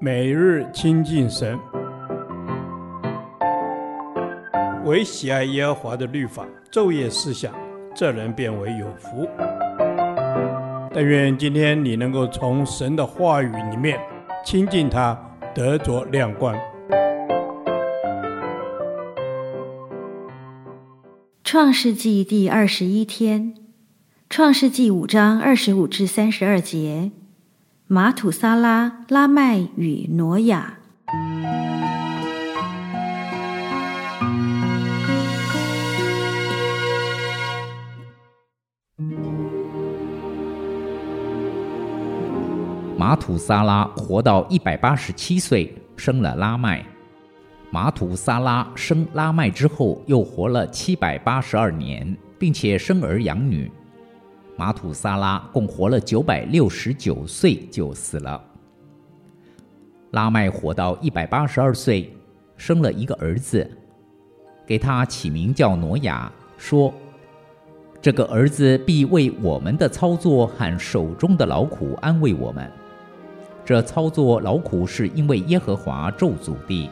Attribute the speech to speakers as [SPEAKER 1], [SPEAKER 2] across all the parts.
[SPEAKER 1] 每日亲近神，唯喜爱耶和华的律法，昼夜思想，这人便为有福。但愿今天你能够从神的话语里面亲近他，得着亮光。
[SPEAKER 2] 创世纪第二十一天，创世纪五章二十五至三十二节。玛土撒拉、拉麦与挪亚。
[SPEAKER 3] 玛土撒拉活到一百八十七岁，生了拉麦。玛土撒拉生拉麦之后，又活了七百八十二年，并且生儿养女。玛土撒拉共活了九百六十九岁就死了。拉麦活到一百八十二岁，生了一个儿子，给他起名叫挪亚，说：“这个儿子必为我们的操作和手中的劳苦安慰我们。这操作劳苦是因为耶和华咒诅地。”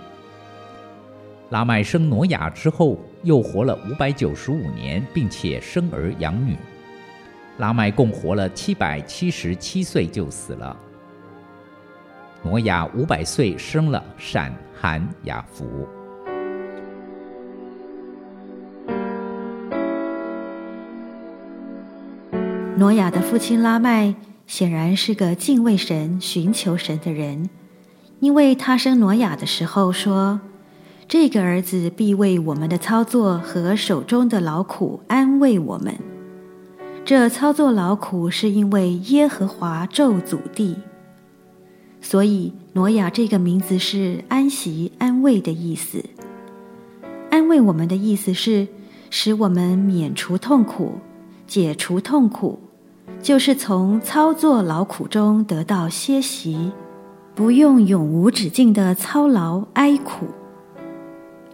[SPEAKER 3] 拉麦生挪亚之后，又活了五百九十五年，并且生儿养女。拉麦共活了七百七十七岁就死了。挪亚五百岁生了闪、含、雅弗。
[SPEAKER 2] 挪亚的父亲拉麦显然是个敬畏神、寻求神的人，因为他生挪亚的时候说：“这个儿子必为我们的操作和手中的劳苦安慰我们。”这操作劳苦是因为耶和华咒诅地，所以挪亚这个名字是安息、安慰的意思。安慰我们的意思是使我们免除痛苦、解除痛苦，就是从操作劳苦中得到歇息，不用永无止境的操劳哀苦。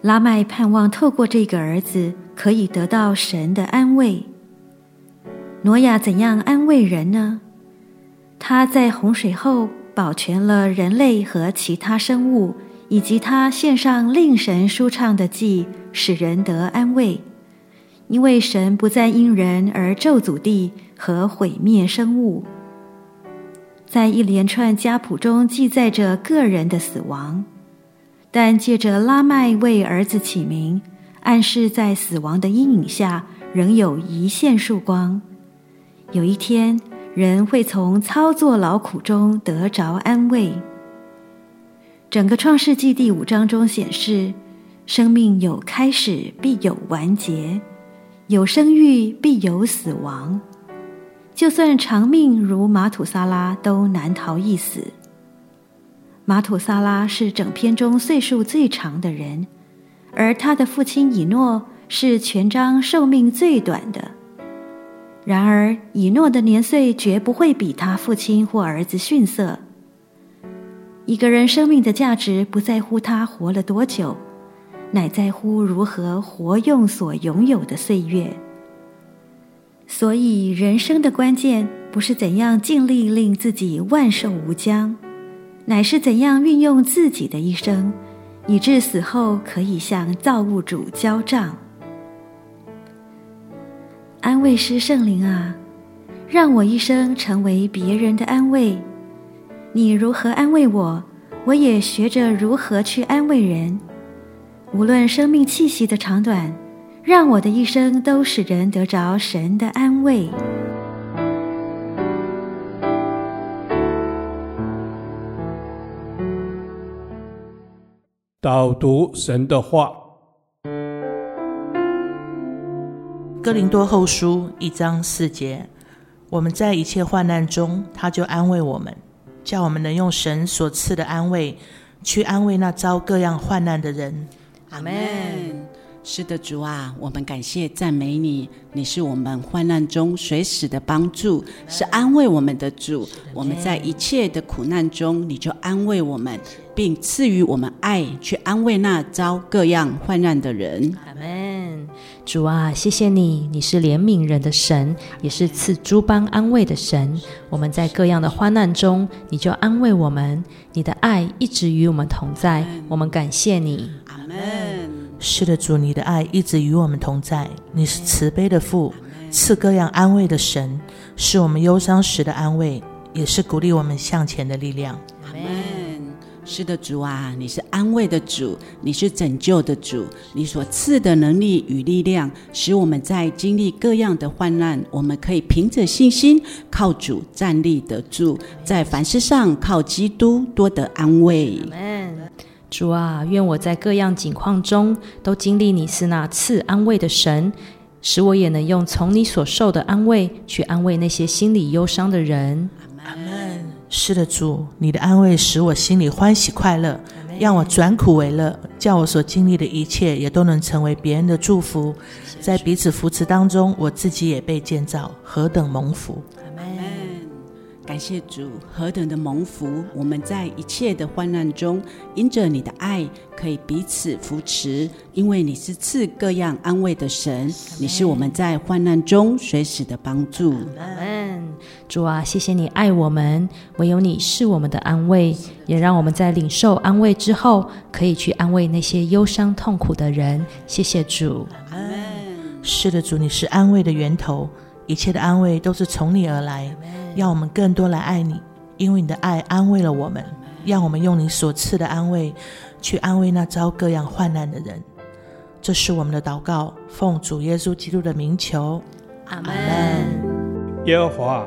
[SPEAKER 2] 拉麦盼望透过这个儿子可以得到神的安慰。挪亚怎样安慰人呢？他在洪水后保全了人类和其他生物，以及他献上令神舒畅的祭，使人得安慰。因为神不再因人而咒诅地和毁灭生物。在一连串家谱中记载着个人的死亡，但借着拉麦为儿子起名，暗示在死亡的阴影下仍有一线曙光。有一天，人会从操作劳苦中得着安慰。整个创世纪第五章中显示，生命有开始，必有完结；有生育，必有死亡。就算长命如马土萨拉，都难逃一死。马土萨拉是整篇中岁数最长的人，而他的父亲以诺是全章寿命最短的。然而，以诺的年岁绝不会比他父亲或儿子逊色。一个人生命的价值不在乎他活了多久，乃在乎如何活用所拥有的岁月。所以，人生的关键不是怎样尽力令自己万寿无疆，乃是怎样运用自己的一生，以致死后可以向造物主交账。安慰师圣灵啊，让我一生成为别人的安慰。你如何安慰我，我也学着如何去安慰人。无论生命气息的长短，让我的一生都使人得着神的安慰。
[SPEAKER 1] 导读神的话。
[SPEAKER 4] 哥林多后书一章四节，我们在一切患难中，他就安慰我们，叫我们能用神所赐的安慰，去安慰那遭各样患难的人。
[SPEAKER 5] 阿门。是的，主啊，我们感谢赞美你，你是我们患难中随时的帮助，是安慰我们的主。我们在一切的苦难中，你就安慰我们，并赐予我们爱，去安慰那遭各样患难的人。
[SPEAKER 6] 阿门。主啊，谢谢你，你是怜悯人的神，也是赐诸般安慰的神。我们在各样的患难中，你就安慰我们，你的爱一直与我们同在。我们感谢你。
[SPEAKER 5] 阿门。
[SPEAKER 4] 是的，主，你的爱一直与我们同在。你是慈悲的父，赐各样安慰的神，是我们忧伤时的安慰，也是鼓励我们向前的力量。
[SPEAKER 5] 阿门。是的，主啊，你是安慰的主，你是拯救的主，你所赐的能力与力量，使我们在经历各样的患难，我们可以凭着信心靠主站立得住，在凡事上靠基督多得安慰。
[SPEAKER 6] 主啊，愿我在各样境况中都经历你是那赐安慰的神，使我也能用从你所受的安慰去安慰那些心里忧伤的人。
[SPEAKER 4] 是的，主，你的安慰使我心里欢喜快乐，让我转苦为乐，叫我所经历的一切也都能成为别人的祝福。在彼此扶持当中，我自己也被建造，何等蒙福！
[SPEAKER 5] 感谢主，何等的蒙福！我们在一切的患难中，因着你的爱，可以彼此扶持。因为你是赐各样安慰的神，你是我们在患难中随时的帮助。
[SPEAKER 6] 主啊，谢谢你爱我们，唯有你是我们的安慰，也让我们在领受安慰之后，可以去安慰那些忧伤痛苦的人。谢谢主。
[SPEAKER 4] 是的，主，你是安慰的源头，一切的安慰都是从你而来。让我们更多来爱你，因为你的爱安慰了我们。让我们用你所赐的安慰，去安慰那遭各样患难的人。这是我们的祷告，奉主耶稣基督的名求，
[SPEAKER 6] 阿门。
[SPEAKER 1] 耶和华，